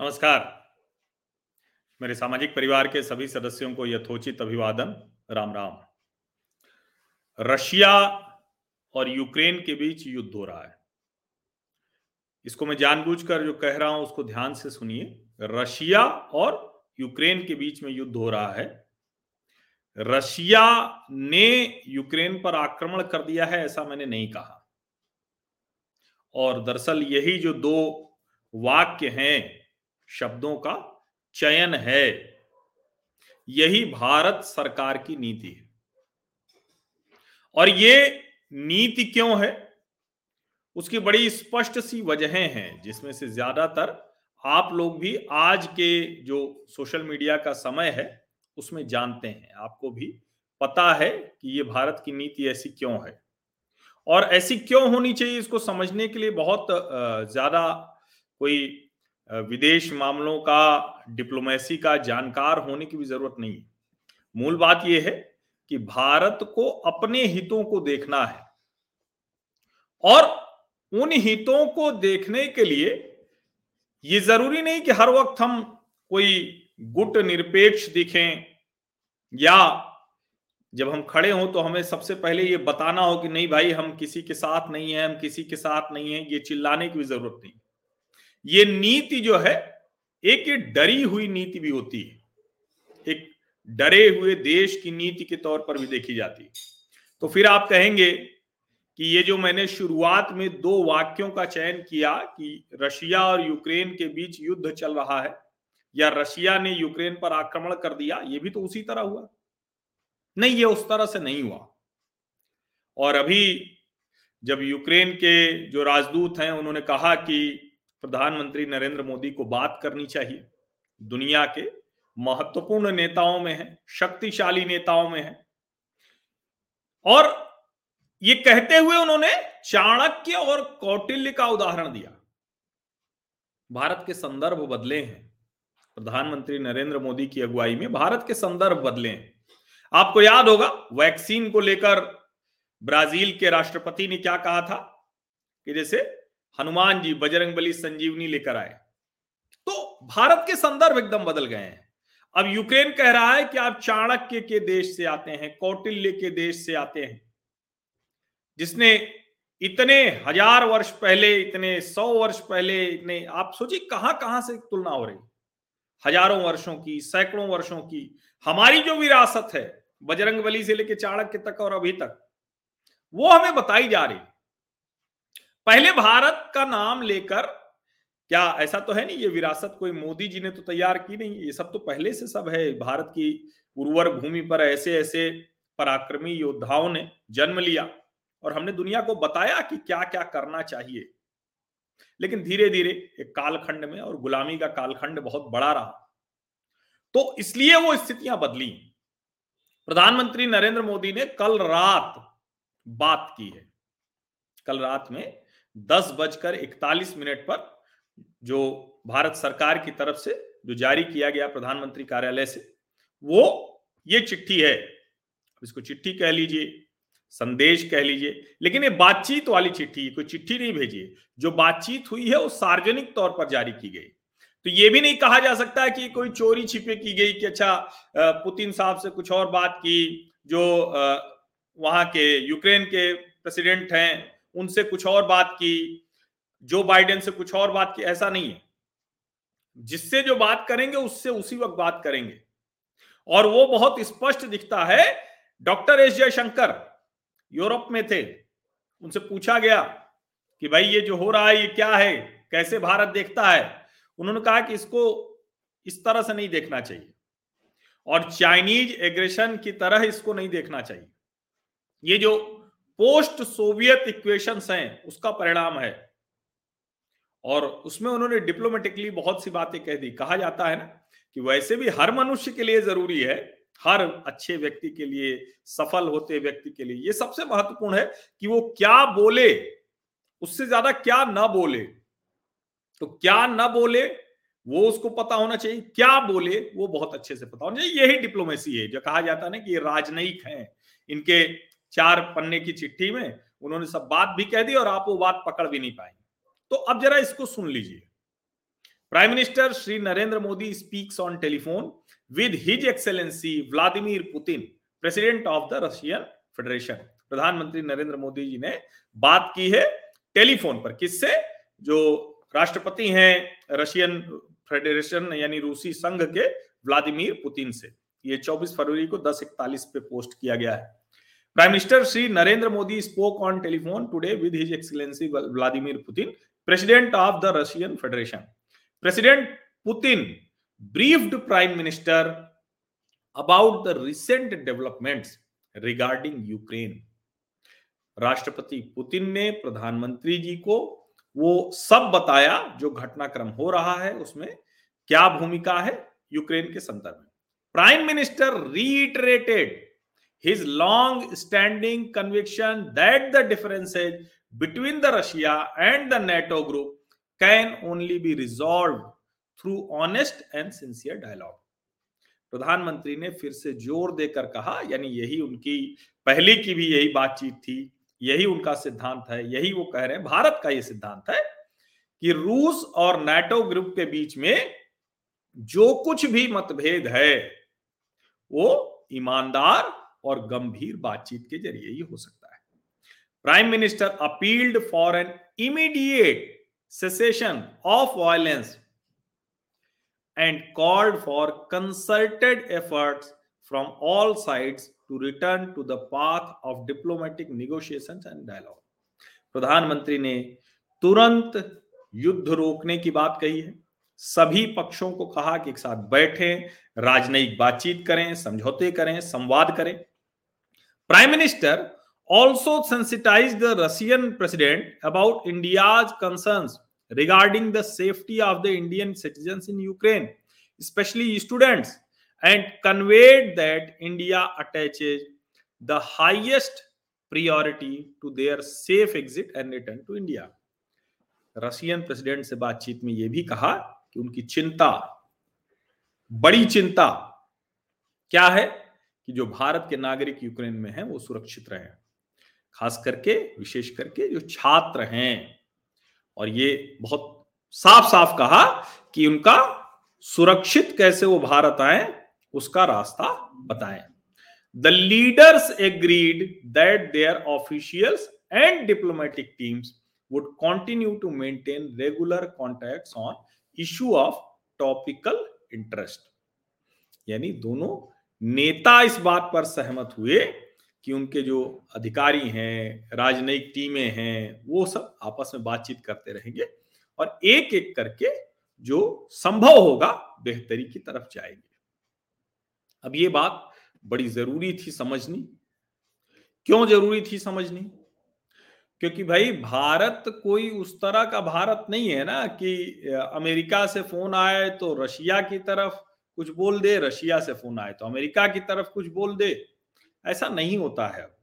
नमस्कार। मेरे सामाजिक परिवार के सभी सदस्यों को यथोचित अभिवादन। राम राम। रशिया और यूक्रेन के बीच युद्ध हो रहा है। इसको मैं जानबूझकर जो कह रहा हूँ, उसको ध्यान से सुनिए। रशिया और यूक्रेन के बीच में युद्ध हो रहा है। रशिया ने यूक्रेन पर आक्रमण कर दिया है, ऐसा मैंने नहीं कहा। और दरअसल यही जो दो वाक्य हैं शब्दों का चयन है। यही भारत सरकार की नीति है। और ये नीति क्यों है? उसकी बड़ी स्पष्ट सी वजहें हैं, जिसमें से ज़्यादातर आप लोग भी आज के जो सोशल मीडिया का समय है, उसमें जानते हैं। आपको भी पता है कि ये भारत की नीति ऐसी क्यों है। और ऐसी क्यों होनी चाहिए, इसको समझने के लिए बहुत ज़्यादा कोई विदेश मामलों का डिप्लोमेसी का जानकार होने की भी ज़रूरत नहीं है। मूल बात यह है कि भारत को अपने हितों को देखना है और उन हितों को देखने के लिए ये ज़रूरी नहीं कि हर वक्त हम कोई गुट निरपेक्ष दिखें या जब हम खड़े हों तो हमें सबसे पहले ये बताना हो कि नहीं भाई, हम किसी के साथ नहीं है, हम किसी के साथ नहीं है, ये चिल्लाने की भी ज़रूरत नहीं। ये नीति जो है, एक ये डरी हुई नीति भी होती है। एक डरे हुए देश की नीति के तौर पर भी देखी जाती है। तो फिर आप कहेंगे कि ये जो मैंने शुरुआत में दो वाक्यों का चयन किया कि रशिया और यूक्रेन के बीच युद्ध चल रहा है, या रशिया ने यूक्रेन पर आक्रमण कर दिया, ये भी तो उसी तरह हुआ। नहीं, ये उस तरह से नहीं हुआ। और अभी जब यूक्रेन के जो राजदूत हैं, उन्होंने कहा कि प्रधानमंत्री नरेंद्र मोदी को बात करनी चाहिए। दुनिया के महत्वपूर्ण नेताओं में है, शक्तिशाली नेताओं में है। और ये कहते हुए उन्होंने चाणक्य और कौटिल्य का उदाहरण दिया। भारत के संदर्भ बदले हैं। प्रधानमंत्री नरेंद्र मोदी की अगुवाई में भारत के संदर्भ बदले हैं। आपको याद होगा, वैक्सीन को लेकर ब्राज़ील के राष्ट्रपति ने क्या कहा था कि जैसे हनुमान जी बजरंग बली संजीवनी लेकर आए। तो भारत के संदर्भ एकदम बदल गए हैं। अब यूक्रेन कह रहा है कि आप चाणक्य के देश से आते हैं, कौटिल्य के देश से आते हैं। जिसने इतने हज़ार वर्ष पहले, इतने सौ वर्ष पहले, इतने, आप सोचिए कहाँ कहाँ से तुलना हो रही हज़ारों वर्षों की, सैकड़ों वर्षों की, हमारी जो विरासत है, बजरंग बली से लेकर चाणक्य तक और अभी तक, वो हमें बताई जा रही पहले भारत का नाम लेकर, क्या ऐसा तो है नहीं, ये विरासत कोई मोदी जी ने तो तैयार की नहीं, ये सब तो पहले से सब है। भारत की उर्वर भूमि पर ऐसे ऐसे पराक्रमी योद्धाओं ने जन्म लिया और हमने दुनिया को बताया कि क्या क्या करना चाहिए। लेकिन धीरे धीरे एक कालखंड में और गुलामी का कालखंड बहुत बड़ा रहा। तो इसलिए वो स्थितियाँ बदली। प्रधानमंत्री नरेंद्र मोदी ने कल रात बात की है। कल रात में दस बजकर इकतालीस मिनट पर जो भारत सरकार की तरफ़ से जो जारी किया गया प्रधानमंत्री कार्यालय से, वो ये चिट्ठी है। इसको चिट्ठी कह लीजिए, संदेश कह लीजिए, लेकिन ये बातचीत वाली चिट्ठी, कोई चिट्ठी नहीं भेजिए। जो बातचीत हुई है, वो सार्वजनिक तौर पर जारी की गई। तो ये भी नहीं कहा जा सकता कि कोई चोरी छिपे की गई कि अच्छा पुतिन साहब से कुछ और बात की, जो वहाँ के यूक्रेन के प्रेसिडेंट हैं उनसे कुछ और बात की, जो बाइडेन से कुछ और बात की, ऐसा नहीं है। जिससे जो बात करेंगे, उससे उसी वक्त बात करेंगे। और वो बहुत स्पष्ट दिखता है, डॉक्टर एस जयशंकर यूरोप में थे। उनसे पूछा गया कि भाई, ये जो हो रहा है, ये क्या है? कैसे भारत देखता है? उन्होंने कहा कि इसको इस तरह से नहीं देखना चाहिए। और चाइनीज़ एग्रेशन की तरह इसको नहीं देखना चाहिए। ये जो पोस्ट सोवियत इक्वेशंस हैं, उसका परिणाम है। और उसमें उन्होंने डिप्लोमेटिकली बहुत सी बातें कह दी। कहा जाता है ना कि वैसे भी हर मनुष्य के लिए ज़रूरी है, हर अच्छे व्यक्ति के लिए, सफल होते व्यक्ति के लिए। ये सबसे महत्वपूर्ण है कि वो क्या बोले, उससे ज़्यादा क्या ना बोले। तो क्या ना बोले, वो उसको पता होना चाहिए। क्या बोले, वो बहुत अच्छे से पता होना चाहिए। यही डिप्लोमेसी है, जो कहा जाता है ना कि ये राजनयिक हैं, इनके चार पन्ने की चिट्ठी में उन्होंने सब बात भी कह दी और आप वो बात पकड़ भी नहीं पाएँगे तो अब जरा इसको सुन लीजिए। Prime minister Shri Narendra Modi speaks on telephone with his excellency Vladimir Putin president of the Russian federation प्रधानमंत्री नरेंद्र मोदी जी ने बात की है टेलीफोन पर। किससे? जो राष्ट्रपति हैं रशियन फेडरेशन यानी रूसी संघ के व्लादिमीर पुतिन से। ये 24 फरवरी को 10:41 पे पोस्ट किया गया है। Prime minister Shri Narendra Modi spoke on telephone today with his excellency Vladimir Putin president of the Russian federation President Putin briefed Prime Minister about the recent developments regarding Ukraine. राष्ट्रपति Putin ने प्रधानमंत्री जी को वो सब बताया जो घटनाक्रम हो रहा है, उसमें क्या भूमिका है यूक्रेन के संदर्भ में prime minister reiterated his long standing conviction that the differences between the Russia and the NATO group can only be resolved through honest and sincere dialogue प्रधानमंत्री ने फिर से ज़ोर देकर कहा यानी यही उनकी पहले की भी यही बातचीत थी यही उनका सिद्धांत है यही वो कह रहे हैं भारत का ये सिद्धांत है कि रूस और नाटो ग्रुप के बीच में जो कुछ भी मतभेद है वो ईमानदार और गंभीर बातचीत के ज़रिए ही हो सकता है। Prime minister appealed for an immediate cessation of violence and called for consulted efforts from all sides to return to the path of diplomatic negotiation and dialogue प्रधानमंत्री ने तुरंत युद्ध रोकने की बात कही है। सभी पक्षों को कहा कि एक साथ बैठें, राजनयिक बातचीत करें, समझौते करें, संवाद करें। Prime minister also sensitize the Russian president about India's concern regarding the safety of the Indian citizen in Ukraine specially students and conveyed that India attaches the highest priority to their safe exit and return to India Russian president से बातचीत में यह भी कहा कि उनकी चिंता, बड़ी चिंता क्या है? कि जो भारत के नागरिक यूक्रेन में हैं, वो सुरक्षित रहे। खास करके, विशेष करके जो छात्र हैं। और ये बहुत साफ़ साफ़ कहा कि उनका सुरक्षित कैसे वो भारत आए, उसका रास्ता बताएँ। The leaders agreed that their officials and diplomatic teams would continue to maintain regular contacts on issue of topical interest यानी दोनों नेता इस बात पर सहमत हुए कि उनके जो अधिकारी हैं, राजनयिक टीमें हैं, वो सब आपस में बातचीत करते रहेंगे और एक एक करके जो संभव होगा बेहतरी की तरफ़ जाएँगे। अब ये बात बड़ी ज़रूरी थी समझनी। क्यों ज़रूरी थी समझनी? क्योंकि भाई भारत कोई उस तरह का भारत नहीं है ना कि अमेरिका से फ़ोन आए तो रशिया की तरफ़ कुछ बोल दे, रशिया से फ़ोन आए तो अमेरिका की तरफ़ कुछ बोल दे। ऐसा नहीं होता है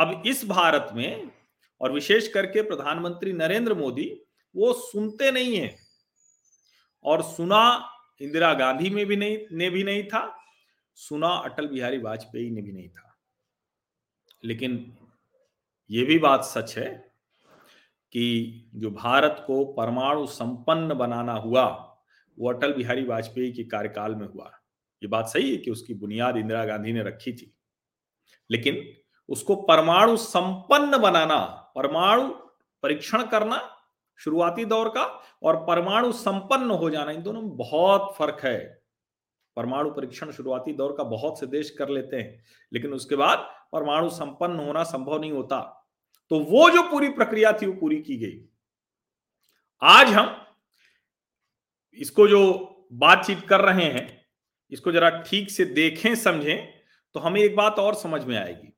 अब। इस भारत में और विशेष करके प्रधानमंत्री नरेंद्र मोदी, वो सुनते नहीं है। और सुना इंदिरा गांधी में भी नहीं, ने भी नहीं था, सुना अटल बिहारी वाजपेयी ने भी नहीं था। लेकिन ये भी बात सच है कि जो भारत को परमाणु संपन्न बनाना हुआ वो अटल बिहारी वाजपेयी के कार्यकाल में हुआ। ये बात सही है कि उसकी बुनियाद इंदिरा गांधी ने रखी थी। लेकिन उसको परमाणु संपन्न बनाना, परमाणु परीक्षण करना, शुरुआती दौर का और परमाणु संपन्न हो जाना, इन दोनों में बहुत फ़र्क है। परमाणु परीक्षण शुरुआती दौर का बहुत से देश कर लेते हैं, लेकिन उसके बाद परमाणु संपन्न होना संभव नहीं होता। तो वो जो पूरी प्रक्रिया थी, वो पूरी की गई। आज हम इसको जो बातचीत कर रहे हैं, इसको जरा ठीक से देखें, समझें तो हमें एक बात और समझ में आएगी।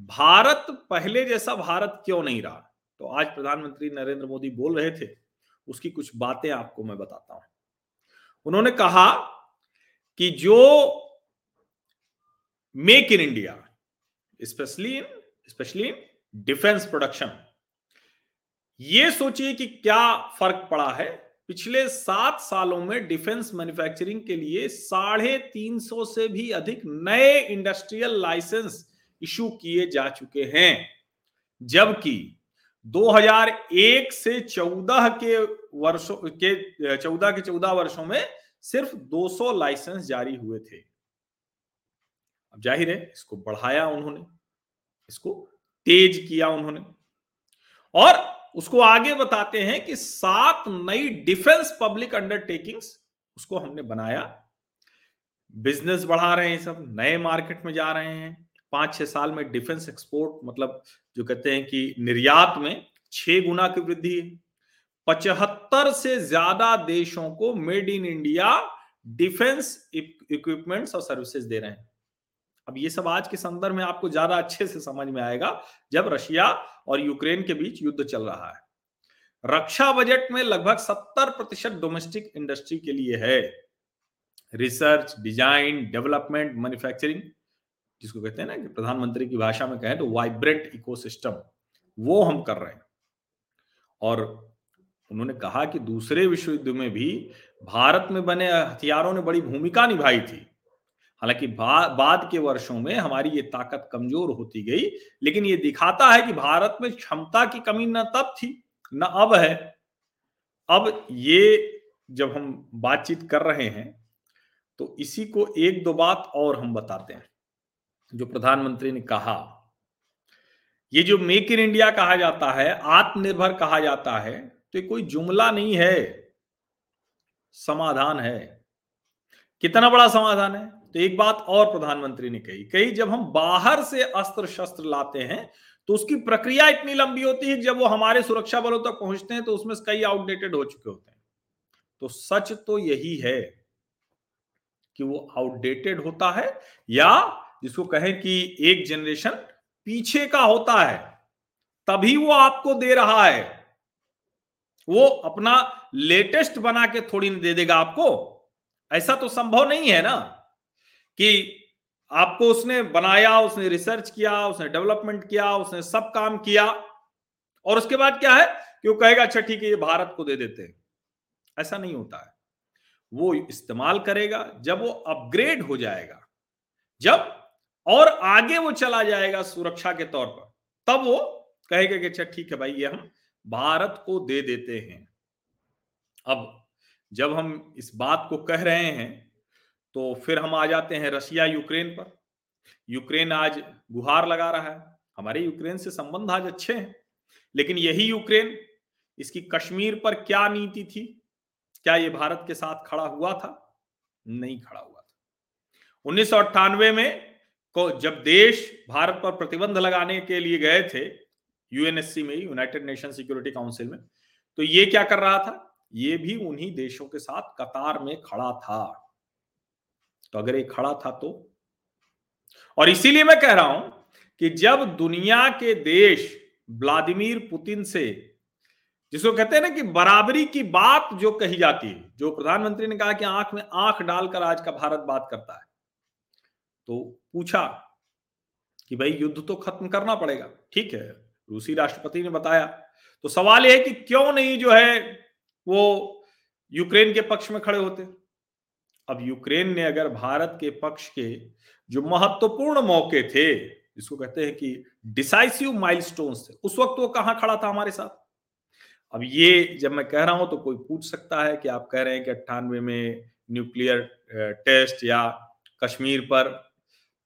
भारत पहले जैसा भारत क्यों नहीं रहा? तो आज प्रधानमंत्री नरेंद्र मोदी बोल रहे थे, उसकी कुछ बातें आपको मैं बताता हूँ। उन्होंने कहा कि जो make in India specially in specially in defence production ये सोचिए कि क्या फ़र्क पड़ा है पिछले सात सालों में डिफेंस मैन्युफैक्चरिंग के लिए साढ़े तीन सौ से भी अधिक नए इंडस्ट्रियल लाइसेंस इशू किए जा चुके हैं। जबकि 2001 से 14 के वर्षों के 14 के 14 वर्षों में सिर्फ़ 200 लाइसेंस जारी हुए थे। अब ज़ाहिर है, इसको बढ़ाया उन्होंने, इसको तेज किया उन्होंने। और उसको आगे बताते हैं कि सात नई डिफेंस पब्लिक अंडरटेकिंग्स उसको हमने बनाया। बिज़नेस बढ़ा रहे हैं सब, नए मार्केट में जा रहे हैं। पाँच छह साल में डिफेंस एक्सपोर्ट मतलब जो कहते हैं कि निर्यात में छह गुना की वृद्धि है। पचहत्तर से ज़्यादा देशों को made in India defence equipments और सर्विसेज़ दे रहे हैं। अब ये सब आज के संदर्भ में आपको ज़्यादा अच्छे से समझ में आएगा जब रशिया और यूक्रेन के बीच युद्ध चल रहा है। रक्षा बजट में लगभग 70 प्रतिशत डोमेस्टिक इंडस्ट्री के लिए है। रिसर्च, डिज़ाइन, डेवलपमेंट, मैन्युफैक्चरिंग, जिसको कहते हैं ना कि प्रधानमंत्री की भाषा में कहें तो वाइब्रेंट इकोसिस्टम, वो हम कर रहे हैं। और उन्होंने कहा कि दूसरे विश्व युद्ध में भी भारत में बने हथियारों ने बड़ी भूमिका निभाई थी। हालाँकि बा, बाद के वर्षों में हमारी ये ताकत कमज़ोर होती गई लेकिन ये दिखाता है कि भारत में क्षमता की कमी न तब थी न अब है। अब ये जब हम बातचीत कर रहे हैं तो इसी को एक दो बात और हम बताते हैं जो प्रधानमंत्री ने कहा। ये जो मेक इन इंडिया कहा जाता है आत्मनिर्भर कहा जाता है तो ये कोई जुमला नहीं है समाधान है। कितना बड़ा समाधान है? तो एक बात और प्रधानमंत्री ने कही कही जब हम बाहर से अस्त्र शस्त्र लाते हैं तो उसकी प्रक्रिया इतनी लंबी होती है जब वो हमारे सुरक्षा बलों तक पहुँचते हैं तो उसमें कई आउटडेटेड हो चुके होते हैं। तो सच तो यही है कि वो आउटडेटेड होता है या जिसको कहें कि एक जनरेशन पीछे का होता है, तभी वो आपको दे रहा है। वो अपना लेटेस्ट बना के थोड़ी दे देगा आपको। ऐसा तो संभव नहीं है ना? कि आपको उसने बनाया, उसने रिसर्च किया, उसने डेवलपमेंट किया, उसने सब काम किया। और उसके बाद क्या है कि वो कहेगा अच्छा ठीक है, ये भारत को दे देते हैं। ऐसा नहीं होता है। वो इस्तेमाल करेगा, जब वो अपग्रेड हो जाएगा, जब और आगे वो चला जाएगा सुरक्षा के तौर पर, तब वो कहेगा कि अच्छा ठीक है भाई, ये हम भारत को दे देते हैं। अब जब हम इस बात को कह रहे हैं तो फिर हम आ जाते हैं रशिया, यूक्रेन पर। यूक्रेन आज गुहार लगा रहा है। हमारे यूक्रेन से संबंध आज अच्छे हैं, लेकिन यही यूक्रेन, इसकी कश्मीर पर क्या नीति थी? क्या ये भारत के साथ खड़ा हुआ था? नहीं खड़ा हुआ था। उन्नीस सौ अट्ठानवे में को जब देश भारत पर प्रतिबंध लगाने के लिए गए थे यूएनएससी में यूनाइटेड नेशन सिक्योरिटी काउंसिल में तो ये क्या कर रहा था? ये भी उन्हीं देशों के साथ कतार में खड़ा था। तो अगर ये खड़ा था तो? और इसीलिए मैं कह रहा हूँ कि जब दुनिया के देश व्लादिमीर पुतिन से, जिसको कहते हैं ना कि बराबरी की बात जो कही जाती है, जो प्रधानमंत्री ने कहा कि आँख में आँख डालकर आज का भारत बात करता है तो पूछा कि भाई युद्ध तो खत्म करना पड़ेगा। ठीक है, रूसी राष्ट्रपति ने बताया। तो सवाल यह है कि क्यों नहीं जो है वो यूक्रेन के पक्ष में खड़े होते? अब यूक्रेन ने अगर भारत के पक्ष के जो महत्वपूर्ण मौके थे, जिसको कहते हैं कि डिसाइसिव माइलस्टोन्स थे, उस वक्त वो कहाँ खड़ा था हमारे साथ? अब ये जब मैं कह रहा हूँ तो कोई पूछ सकता है कि आप कह रहे हैं कि अट्ठानवे में न्यूक्लियर टेस्ट या कश्मीर पर।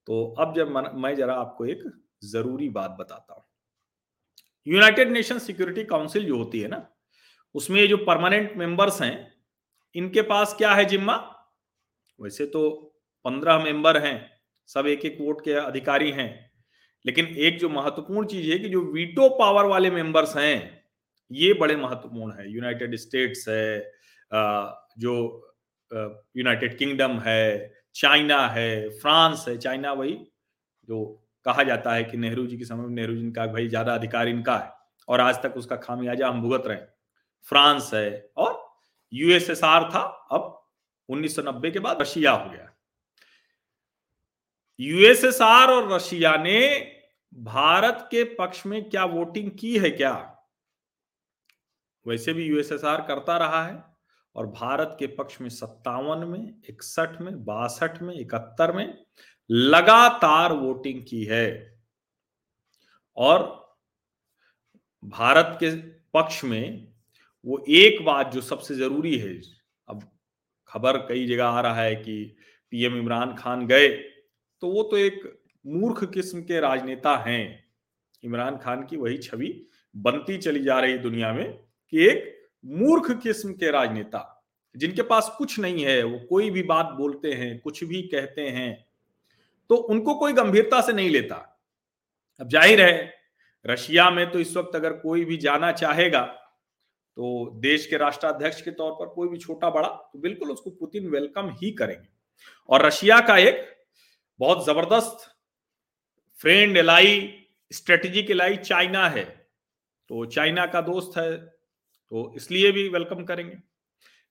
तो अब जब मैं जरा आपको एक ज़रूरी बात बताता हूँ। यूनाइटेड नेशन सिक्योरिटी काउंसिल जो होती है ना, उसमें जो परमानेंट मेंबर्स हैं, इनके पास क्या है जिम्मा? वैसे तो पंद्रह मेंबर हैं, सब एक एक वोट के अधिकारी हैं, लेकिन एक जो महत्वपूर्ण चीज़ है कि जो वीटो पावर वाले मेंबर्स हैं, ये बड़े महत्वपूर्ण है। यूनाइटेड स्टेट्स है जो यूनाइटेड किंगडम है चाइना है फ्रांस है चाइना वही, जो कहा जाता है कि नेहरू जी के समय में नेहरू जी का भाई ज़्यादा अधिकार इनका है, और आज तक उसका खामियाजा हम भुगत रहे फ्रांस है, और यूएसएसआर था, अब 1990 के बाद रशिया हो गया। यूएसएसआर और रशिया ने भारत के पक्ष में क्या वोटिंग की है क्या? वैसे भी यूएसएसआर करता रहा है और भारत के पक्ष में सत्तावन में, इकसठ में, बासठ में, इकहत्तर में लगातार वोटिंग की है। और भारत के पक्ष में वो एक बात जो सबसे ज़रूरी है खबर कई जगह आ रहा है कि पीएम इमरान खान गए तो वो तो एक मूर्ख किस्म के राजनेता हैं। इमरान खान की वही छवि बनती चली जा रही दुनिया में कि एक मूर्ख किस्म के राजनेता, जिनके पास कुछ नहीं है, वो कोई भी बात बोलते हैं, कुछ भी कहते हैं तो उनको कोई गंभीरता से नहीं लेता। अब ज़ाहिर है, रशिया में तो इस वक्त अगर कोई भी जाना चाहेगा तो देश के राष्ट्राध्यक्ष के तौर पर कोई भी छोटा बड़ा तो बिल्कुल उसको पुतिन वेलकम ही करेंगे। और रशिया का एक बहुत ज़बरदस्त friend ally strategic ally China है। तो चाइना का दोस्त है तो इसलिए भी वेलकम करेंगे।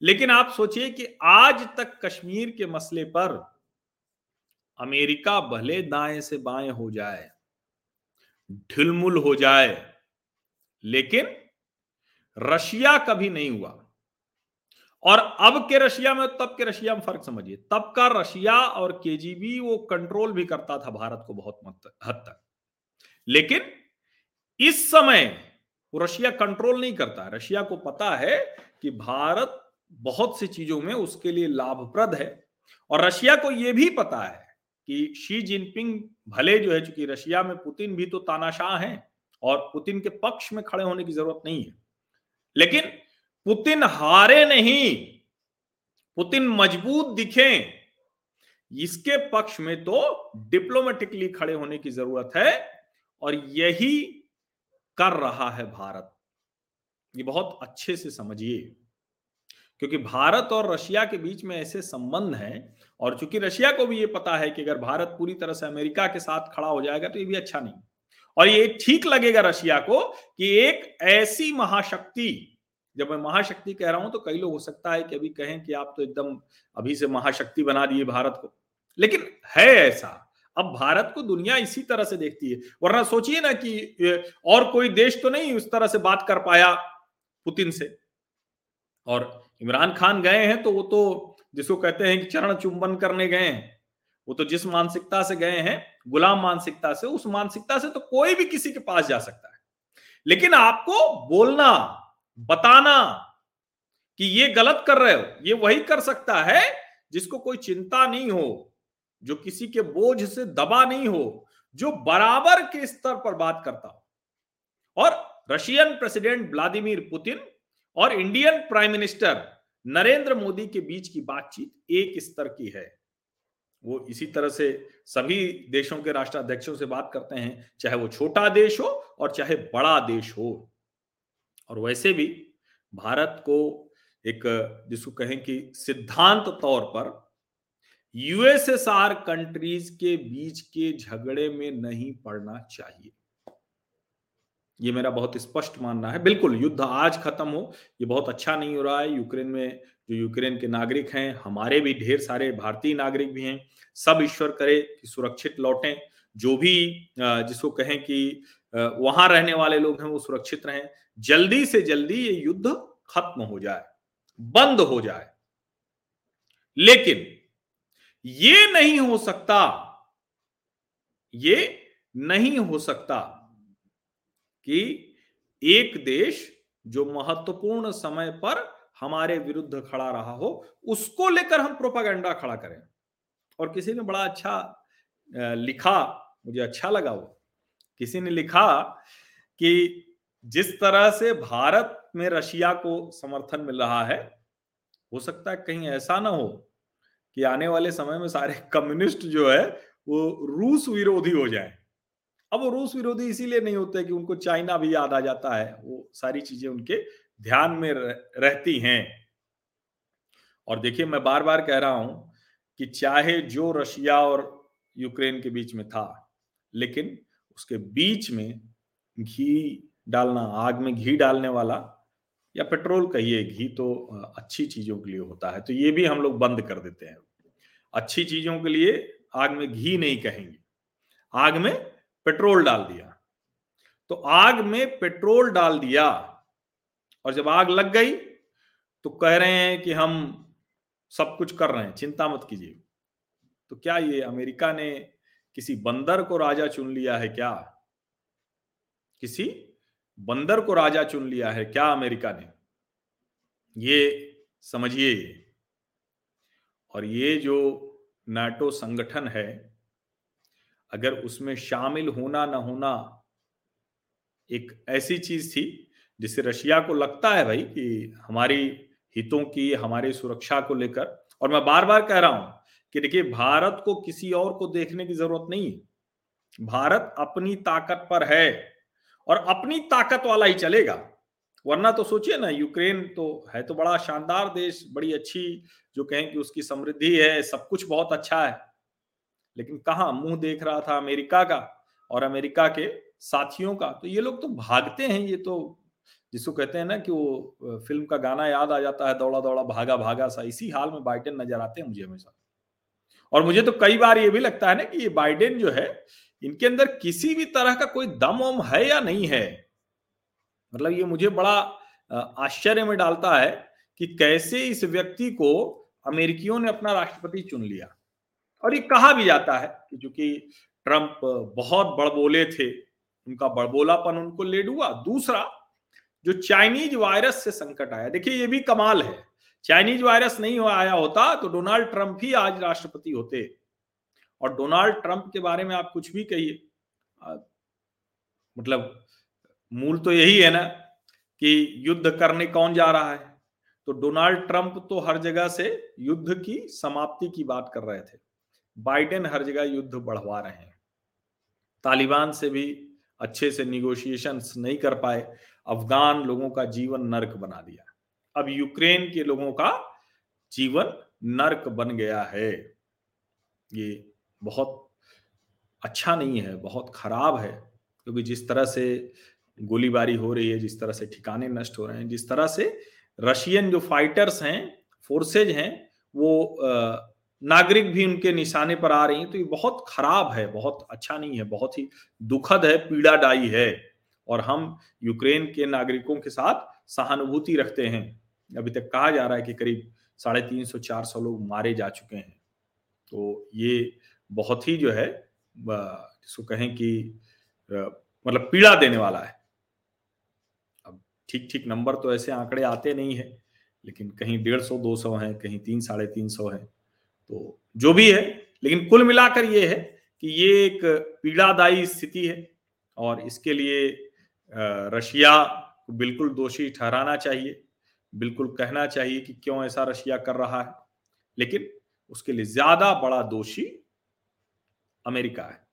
लेकिन आप सोचिए कि आज तक कश्मीर के मसले पर अमेरिका भले दाएँ से बाएँ हो जाए, ढिलमुल हो जाए, लेकिन रशिया कभी नहीं हुआ। और अब के रशिया में, तब के रशिया में फ़र्क समझिए। तब का रशिया और केजीबी वो कंट्रोल भी करता था भारत को बहुत हद तक। लेकिन इस समय रशिया कंट्रोल नहीं करता। रशिया को पता है कि भारत बहुत सी चीज़ों में उसके लिए लाभप्रद है। और रशिया को यह भी पता है कि शी जिनपिंग भले जो है, चूँकि रशिया में पुतिन भी तो तानाशाह हैं और पुतिन के पक्ष में खड़े होने की ज़रूरत नहीं है। लेकिन पुतिन हारे नहीं, पुतिन मज़बूत दिखे। इसके पक्ष में तो डिप्लोमेटिकली खड़े होने की ज़रूरत है और यही कर रहा है भारत। ये बहुत अच्छे से समझिए, क्योंकि भारत और रशिया के बीच में ऐसे संबंध हैं और चूँकि रशिया को भी ये पता है कि अगर भारत पूरी तरह से अमेरिका के साथ खड़ा हो जाएगा तो ये भी अच्छा नहीं। और ये ठीक लगेगा रशिया को कि एक ऐसी महाशक्ति जब मैं महाशक्ति कह रहा हूँ तो कई लोग, हो सकता है कि अभी कहें कि आप तो एकदम अभी से महाशक्ति बना दिए भारत को। लेकिन है ऐसा। अब भारत को दुनिया इसी तरह से देखती है। वरना सोचिए ना कि और कोई देश तो नहीं उस तरह से बात कर पाया पुतिन से। और इमरान खान गए हैं तो वो तो जिसको कहते हैं कि चरण चुंबन करने गए हैं, वो तो जिस मानसिकता से गए हैं, गुलाम मानसिकता से, उस मानसिकता से तो कोई भी किसी के पास जा सकता है। लेकिन आपको बोलना बताना कि ये गलत कर रहे हो, ये वही कर सकता है जिसको कोई चिंता नहीं हो, जो किसी के बोझ से दबा नहीं हो, जो बराबर के स्तर पर बात करता हो। और रशियन प्रेसिडेंट व्लादिमीर पुतिन और Indian prime minister Narendra Modi के बीच की बातचीत एक स्तर की है। वो इसी तरह से सभी देशों के राष्ट्राध्यक्षों से बात करते हैं, चाहे वो छोटा देश हो और चाहे बड़ा देश हो। और वैसे भी भारत को एक, जिसको कहें कि सिद्धांत तौर पर यूएसएसआर कंट्रीज़ के बीच के झगड़े में नहीं पड़ना चाहिए। ये मेरा बहुत स्पष्ट मानना है। बिल्कुल, युद्ध आज खत्म हो, ये बहुत अच्छा नहीं हो रहा है। यूक्रेन में जो यूक्रेन के नागरिक हैं, हमारे भी ढेर सारे भारतीय नागरिक भी हैं। सब ईश्वर करे कि सुरक्षित लौटें। जो भी जिसको कहें कि वहाँ रहने वाले लोग हैं, वो सुरक्षित रहें। जल्दी से जल्दी ये युद्ध खत्म हो जाए, बंद हो जाए। लेकिन ये नहीं हो सकता, ये नहीं हो सकता कि एक देश जो महत्वपूर्ण समय पर हमारे विरुद्ध खड़ा रहा हो, उसको लेकर हम प्रोपागेंडा खड़ा करें। और किसी ने बड़ा अच्छा लिखा, मुझे अच्छा लगा वो। किसी ने लिखा कि जिस तरह से भारत में रशिया को समर्थन मिल रहा है, हो सकता है कहीं ऐसा ना हो कि आने वाले समय में सारे कम्युनिस्ट जो है, वो रूस विरोधी हो जाए। अब वो रूस विरोधी इसीलिए नहीं होते कि उनको चाइना भी याद आ जाता है, वो सारी चीज़ें उनके ध्यान में रहती हैं। और देखिए, मैं बार बार कह रहा हूँ कि चाहे जो रशिया और यूक्रेन के बीच में था, लेकिन उसके बीच में घी डालना, आग में घी डालने वाला या पेट्रोल कहिए, घी तो अच्छी चीज़ों के लिए होता है तो ये भी हम लोग बंद कर देते हैं। अच्छी चीज़ों के लिए आग में घी नहीं कहेंगे। आग में पेट्रोल डाल दिया। तो आग में पेट्रोल डाल दिया और जब आग लग गई तो कह रहे हैं कि हम सब कुछ कर रहे हैं, चिंता मत कीजिए। तो क्या ये अमेरिका ने किसी बंदर को राजा चुन लिया है क्या? किसी बंदर को राजा चुन लिया है, क्या अमेरिका ने? ये समझिए और ये जो नाटो संगठन है, अगर उसमें शामिल होना ना होना एक ऐसी चीज़ थी, जिससे रशिया को लगता है भाई कि हमारी हितों की, हमारी सुरक्षा को लेकर, और मैं बार बार कह रहा हूँ कि देखिए, भारत को किसी और को देखने की ज़रूरत नहीं भारत अपनी ताकत पर है। और अपनी ताकत वाला ही चलेगा। वरना तो सोचिए ना, यूक्रेन तो है तो बड़ा शानदार देश, बड़ी अच्छी जो कहें कि उसकी समृद्धि है, सब कुछ बहुत अच्छा है। लेकिन कहा मुँह देख रहा था अमेरिका का और अमेरिका के साथियों का? तो ये लोग तो भागते हैं, ये तो जिसको कहते हैं ना कि वो फ़िल्म का गाना याद आ जाता है, दौड़ा दौड़ा, भागा भागा सा, इसी हाल में बाइडेन नज़र आते हैं मुझे हमेशा। और मुझे तो कई बार ये भी लगता है ना कि ये बाइडेन जो है इनके अंदर किसी भी तरह का कोई दम वम है या नहीं है? मतलब ये मुझे बड़ा आश्चर्य में डालता है कि कैसे इस व्यक्ति को अमेरिकियों ने अपना राष्ट्रपति चुन लिया। और ये कहा भी जाता है कि चूँकि ट्रंप बहुत बड़बोले थे, उनका बड़बोलापन उनको लेड हुआ। दूसरा, जो चाइनीज़ वायरस से संकट आया, देखिए ये भी कमाल है। चाइनीज़ वायरस नहीं आया होता तो डोनाल्ड ट्रंप ही आज राष्ट्रपति होते। और डोनाल्ड ट्रंप के बारे में आप कुछ भी कहिए मतलब मूल तो यही है ना कि युद्ध करने कौन जा रहा है? तो डोनाल्ड ट्रंप तो हर जगह से युद्ध की समाप्ति की बात कर रहे थे। बाइडेन हर जगह युद्ध बढ़वा रहे हैं। तालिबान से भी अच्छे से निगोशिएशन नहीं कर पाए। अफगान लोगों का जीवन नर्क बना दिया। अब यूक्रेन के लोगों का जीवन नर्क बन गया है। ये बहुत अच्छा नहीं है, बहुत खराब है। क्योंकि जिस तरह से गोलीबारी हो रही है, जिस तरह से ठिकाने नष्ट हो रहे हैं, जिस तरह से रशियन जो फाइटर्स हैं फोर्सेज हैं, वो नागरिक भी उनके निशाने पर आ रही हैं तो ये बहुत खराब है, बहुत अच्छा नहीं है, बहुत ही दुखद है, पीड़ादायी है। और हम यूक्रेन के नागरिकों के साथ सहानुभूति रखते हैं। अभी तक कहा जा रहा है कि करीब साढ़े तीन सौ चार सौ लोग मारे जा चुके हैं। तो ये बहुत ही जो है जिसको कहें कि मतलब पीड़ा देने वाला है। अब ठीक ठीक नंबर तो ऐसे आंकड़े आते नहीं है, लेकिन कहीं डेढ़ सौ, दो सौ है, कहीं तीन, साढ़े तीन सौ है तो जो भी है, लेकिन कुल मिलाकर ये है कि ये एक पीड़ादायी स्थिति है और इसके लिए रशिया को बिल्कुल दोषी ठहराना चाहिए, बिल्कुल कहना चाहिए कि क्यों ऐसा रशिया कर रहा है, लेकिन उसके लिए ज़्यादा बड़ा दोषी अमेरिका है।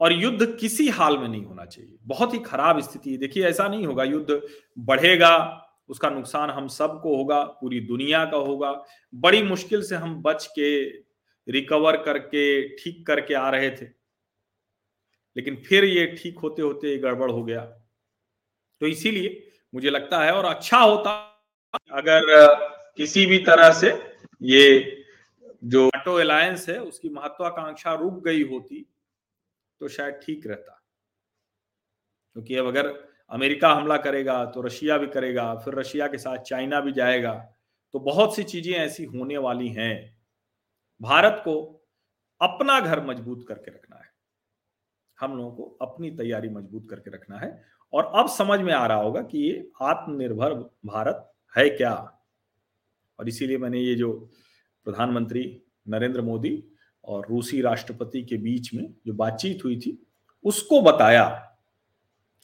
और युद्ध किसी हाल में नहीं होना चाहिए। बहुत ही खराब स्थिति है। देखिए, ऐसा नहीं होगा। युद्ध बढ़ेगा, उसका नुकसान हम सबको होगा, पूरी दुनिया का होगा। बड़ी मुश्किल से हम बच के, रिकवर करके, ठीक करके आ रहे थे। लेकिन फिर ये ठीक होते होते गड़बड़ हो गया। तो इसीलिए मुझे लगता है और अच्छा होता अगर किसी भी तरह से ये जो नाटो अलायंस है, उसकी महत्वाकांक्षा रुक गई होती तो शायद ठीक रहता। क्योंकि अब अगर अमेरिका हमला करेगा तो रशिया भी करेगा, फिर रशिया के साथ चाइना भी जाएगा तो बहुत सी चीज़ें ऐसी होने वाली हैं। भारत को अपना घर मज़बूत करके रखना है। हम लोगों को अपनी तैयारी मज़बूत करके रखना है। और अब समझ में आ रहा होगा कि ये आत्मनिर्भर भारत है क्या? और इसीलिए मैंने ये जो प्रधानमंत्री नरेंद्र मोदी और रूसी राष्ट्रपति के बीच में जो बातचीत हुई थी, उसको बताया,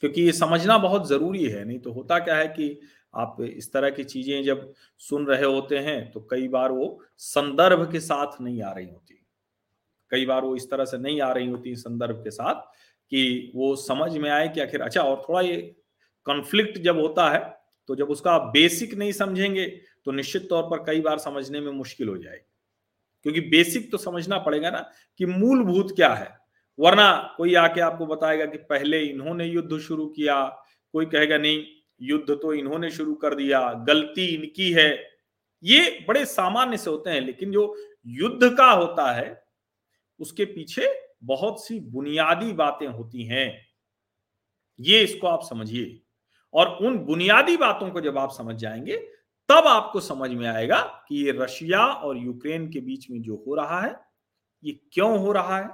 क्योंकि ये समझना बहुत ज़रूरी है। नहीं तो होता क्या है कि आप इस तरह की चीज़ें जब सुन रहे होते हैं तो कई बार वो संदर्भ के साथ नहीं आ रही होती। कई बार वो इस तरह से नहीं आ रही होती संदर्भ के साथ कि वो समझ में आए कि आखिर अच्छा और थोड़ा ये कॉन्फ्लिक्ट जब होता है तो जब उसका बेसिक नहीं समझेंगे तो निश्चित तौर पर कई बार समझने में मुश्किल हो जाएगी। क्योंकि बेसिक तो समझना पड़ेगा ना कि मूलभूत क्या है। वरना कोई आके आपको बताएगा कि पहले इन्होंने युद्ध शुरू किया, कोई कहेगा, नहीं, युद्ध तो इन्होंने शुरू कर दिया, गलती इनकी है। ये बड़े सामान्य से होते हैं, लेकिन जो युद्ध का होता है, उसके पीछे बहुत सी बुनियादी बातें होती हैं। ये इसको आप समझिए। और उन बुनियादी बातों को जब आप समझ जाएँगे तब आपको समझ में आएगा कि ये रशिया और यूक्रेन के बीच में जो हो रहा है, ये क्यों हो रहा है?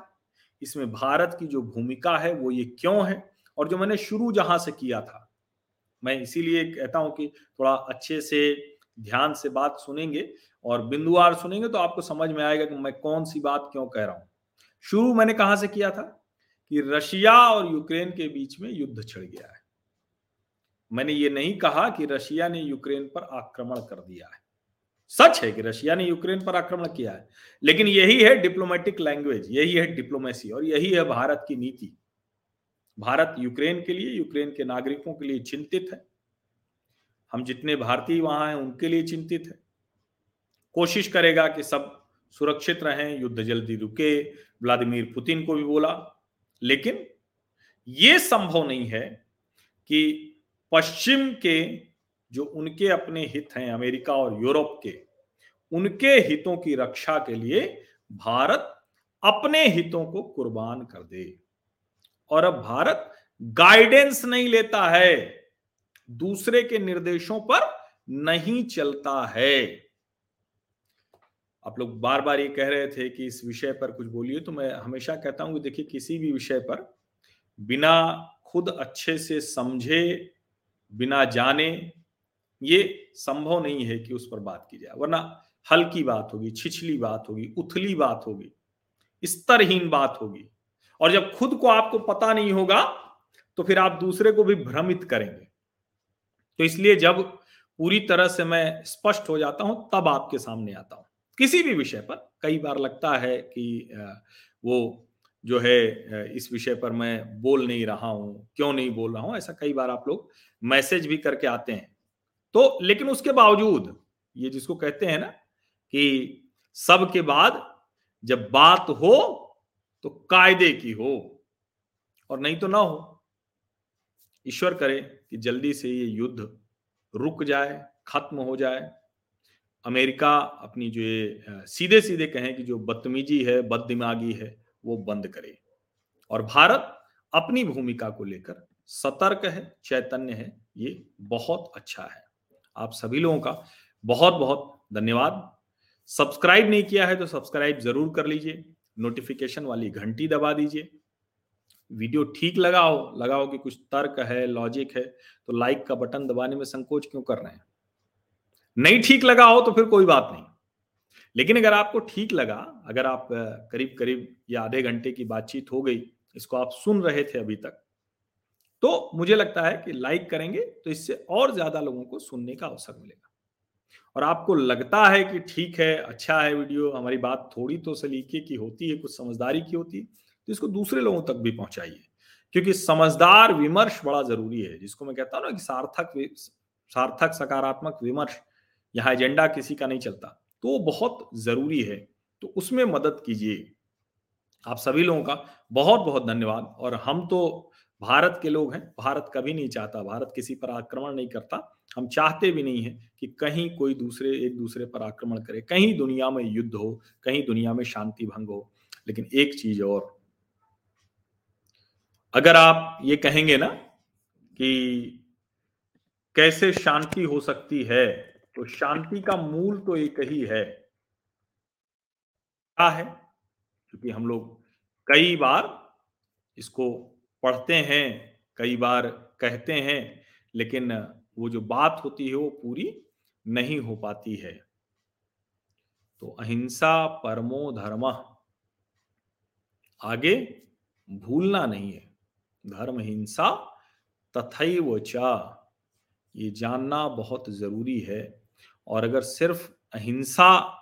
इसमें भारत की जो भूमिका है, वो ये क्यों है? और जो मैंने शुरू जहाँ से किया था, मैं इसीलिए कहता हूँ कि थोड़ा अच्छे से ध्यान से बात सुनेंगे और बिंदुवार सुनेंगे तो आपको समझ में आएगा कि मैं कौन सी बात क्यों कह रहा हूँ। शुरू मैंने कहा से किया था? कि रशिया और यूक्रेन के बीच में युद्ध छिड़ गया है। मैंने ये नहीं कहा कि रशिया ने यूक्रेन पर आक्रमण कर दिया है। सच है कि रशिया ने यूक्रेन पर आक्रमण किया है। लेकिन यही है डिप्लोमेटिक लैंग्वेज यही है डिप्लोमेसी और यही है भारत की नीति। भारत यूक्रेन के लिए, यूक्रेन के नागरिकों के लिए चिंतित है। हम जितने भारतीय वहाँ हैं, उनके लिए चिंतित है। कोशिश करेगा कि सब सुरक्षित रहें, युद्ध जल्दी रुके, व्लादिमीर पुतिन को भी बोला। लेकिन यह संभव नहीं है कि पश्चिम के जो उनके अपने हित हैं, अमेरिका और यूरोप के, उनके हितों की रक्षा के लिए भारत अपने हितों को कुर्बान कर दे। और अब भारत गाइडेंस नहीं लेता है, दूसरे के निर्देशों पर नहीं चलता है। आप लोग बार बार ये कह रहे थे कि इस विषय पर कुछ बोलिए तो मैं हमेशा कहता हूँ कि देखिए, किसी भी विषय पर बिना खुद अच्छे से समझे बिना जाने, ये संभव नहीं है कि उस पर बात की जाए, वरना हल्की बात होगी, छिछली बात होगी, उथली बात होगी, स्तरहीन बात होगी। और जब खुद को आपको पता नहीं होगा तो फिर आप दूसरे को भी भ्रमित करेंगे। तो इसलिए जब पूरी तरह से मैं स्पष्ट हो जाता हूँ, तब आपके सामने आता हूँ। किसी भी विषय पर, कई बार लगता है कि वो जो है इस विषय पर मैं बोल नहीं रहा हूँ, क्यों नहीं बोल रहा हूँ, ऐसा कई बार आप लोग मैसेज भी करके आते हैं। तो लेकिन उसके बावजूद, ये जिसको कहते हैं ना कि सब के बाद जब बात हो तो कायदे की हो और नहीं तो ना हो। ईश्वर करे कि जल्दी से ये युद्ध रुक जाए, खत्म हो जाए। अमेरिका अपनी जो ये सीधे सीधे कहें कि जो बदतमीजी है, बददिमागी है, वो बंद करे। और भारत अपनी भूमिका को लेकर सतर्क है, चैतन्य है, ये बहुत अच्छा है। आप सभी लोगों का बहुत बहुत धन्यवाद। सब्सक्राइब नहीं किया है तो सब्सक्राइब ज़रूर कर लीजिए, नोटिफिकेशन वाली घंटी दबा दीजिए। वीडियो ठीक लगाओ लगाओ कि कुछ तर्क है, लॉजिक है तो लाइक का बटन दबाने में संकोच क्यों कर रहे हैं? नहीं ठीक लगा हो तो फिर कोई बात नहीं। लेकिन अगर आपको ठीक लगा, अगर आप करीब करीब ये आधे घंटे की बातचीत हो गई, इसको आप सुन रहे थे अभी तक तो मुझे लगता है कि लाइक करेंगे तो इससे और ज़्यादा लोगों को सुनने का अवसर मिलेगा। और आपको लगता है कि ठीक है अच्छा है वीडियो, हमारी बात थोड़ी तो सलीके की होती है, कुछ समझदारी की होती है तो इसको दूसरे लोगों तक भी पहुंचाइए। क्योंकि समझदार विमर्श बड़ा ज़रूरी है, जिसको मैं कहता हूँ ना कि सार्थक सार्थक सकारात्मक विमर्श, यहाँ एजेंडा किसी का नहीं चलता तो वो बहुत ज़रूरी है तो उसमें मदद कीजिए। आप सभी लोगों का बहुत बहुत धन्यवाद, और हम तो भारत के लोग हैं, भारत कभी नहीं चाहता, भारत किसी पर आक्रमण नहीं करता। हम चाहते भी नहीं है कि कहीं कोई दूसरे, एक दूसरे पर आक्रमण करे। कहीं दुनिया में युद्ध हो, कहीं दुनिया में शांति भंग हो। लेकिन एक चीज़ और, अगर आप ये कहेंगे ना कि कैसे शांति हो सकती है तो शांति का मूल तो एक ही है। क्या है? क्योंकि हम लोग कई बार इसको पढ़ते हैं, कई बार कहते हैं, लेकिन वो जो बात होती है वो पूरी नहीं हो पाती है। तो अहिंसा परमो धर्म। आगे, भूलना नहीं है। धर्म हिंसा तथैव चा। ये जानना बहुत ज़रूरी है। और अगर सिर्फ़ अहिंसा,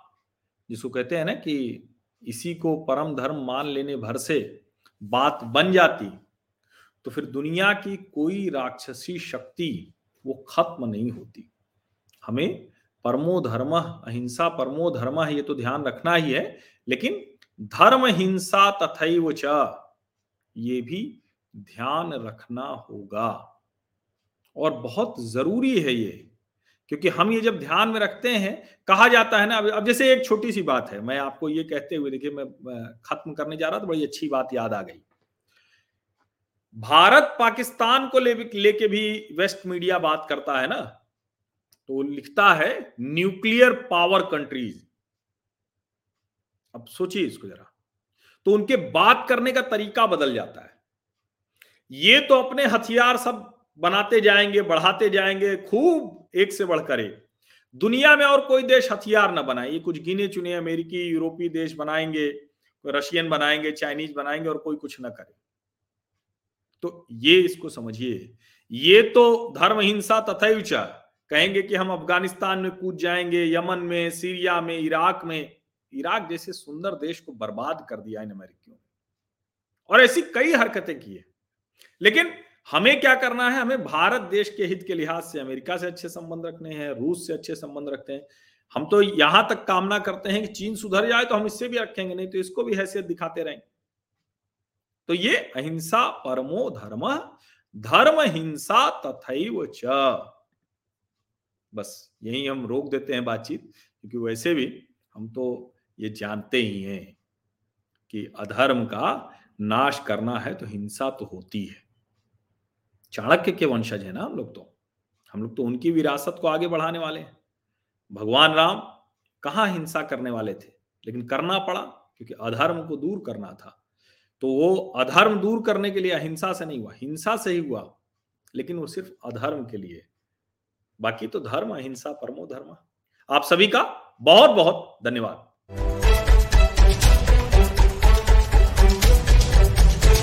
जिसको कहते हैं ना कि इसी को परम धर्म मान लेने भर से बात बन जाती तो फिर दुनिया की कोई राक्षसी शक्ति वो खत्म नहीं होती। हमें परमो धर्म, अहिंसा परमो धर्म है, ये तो ध्यान रखना ही है, लेकिन धर्म हिंसा तथैव च, ये भी ध्यान रखना होगा। और बहुत ज़रूरी है ये, क्योंकि हम ये जब ध्यान में रखते हैं, कहा जाता है ना, अब जैसे एक छोटी सी बात है, मैं आपको ये कहते हुए देखिए मैं खत्म करने जा रहा था, बड़ी अच्छी बात याद आ गई। भारत पाकिस्तान को ले लेके भी वेस्ट मीडिया बात करता है ना? तो लिखता है न्यूक्लियर पावर कंट्रीज़ अब सोचिए इसको जरा। तो उनके बात करने का तरीका बदल जाता है। ये तो अपने हथियार सब बनाते जाएँगे, बढ़ाते जाएँगे, खूब एक से बढ़कर एक। दुनिया में और कोई देश हथियार ना बनाए। ये कुछ गिने चुने अमेरिकी, यूरोपीय देश बनाएँगे रशियन बनाएँगे, चाइनीज़ बनाएँगे और कोई कुछ न करे। तो ये इसको समझिए। ये तो धर्म हिंसा तथा कहेंगे कि हम अफ़गानिस्तान में कूद जाएँगे, यमन में, सीरिया में, इराक में। इराक जैसे सुंदर देश को बर्बाद कर दिया इन अमेरिकियों और ऐसी कई हरकतें की है। लेकिन हमें क्या करना है? हमें भारत देश के हित के लिहाज से, अमेरिका से अच्छे संबंध रखने हैं, रूस से अच्छे संबंध रखते हैं। हम तो यहाँ तक कामना करते हैं कि चीन सुधर जाए तो हम इससे भी रखेंगे, नहीं तो इसको भी हैसियत दिखाते रहेंगे। तो ये अहिंसा परमो धर्म धर्म हिंसा तथैव च। बस यही हम रोक देते हैं बातचीत, क्योंकि वैसे भी हम तो ये जानते ही हैं कि अधर्म का नाश करना है तो हिंसा तो होती है। चाणक्य के वंशज है ना हम लोग तो। हम लोग तो उनकी विरासत को आगे बढ़ाने वाले हैं। भगवान राम कहा हिंसा करने वाले थे? लेकिन करना पड़ा, क्योंकि अधर्म को दूर करना था। तो वो अधर्म दूर करने के लिए अहिंसा से नहीं हुआ। हिंसा से ही हुआ, लेकिन वो सिर्फ़ अधर्म के लिए। बाकी तो धर्म, अहिंसा, परमो धर्म। आप सभी का बहुत बहुत धन्यवाद।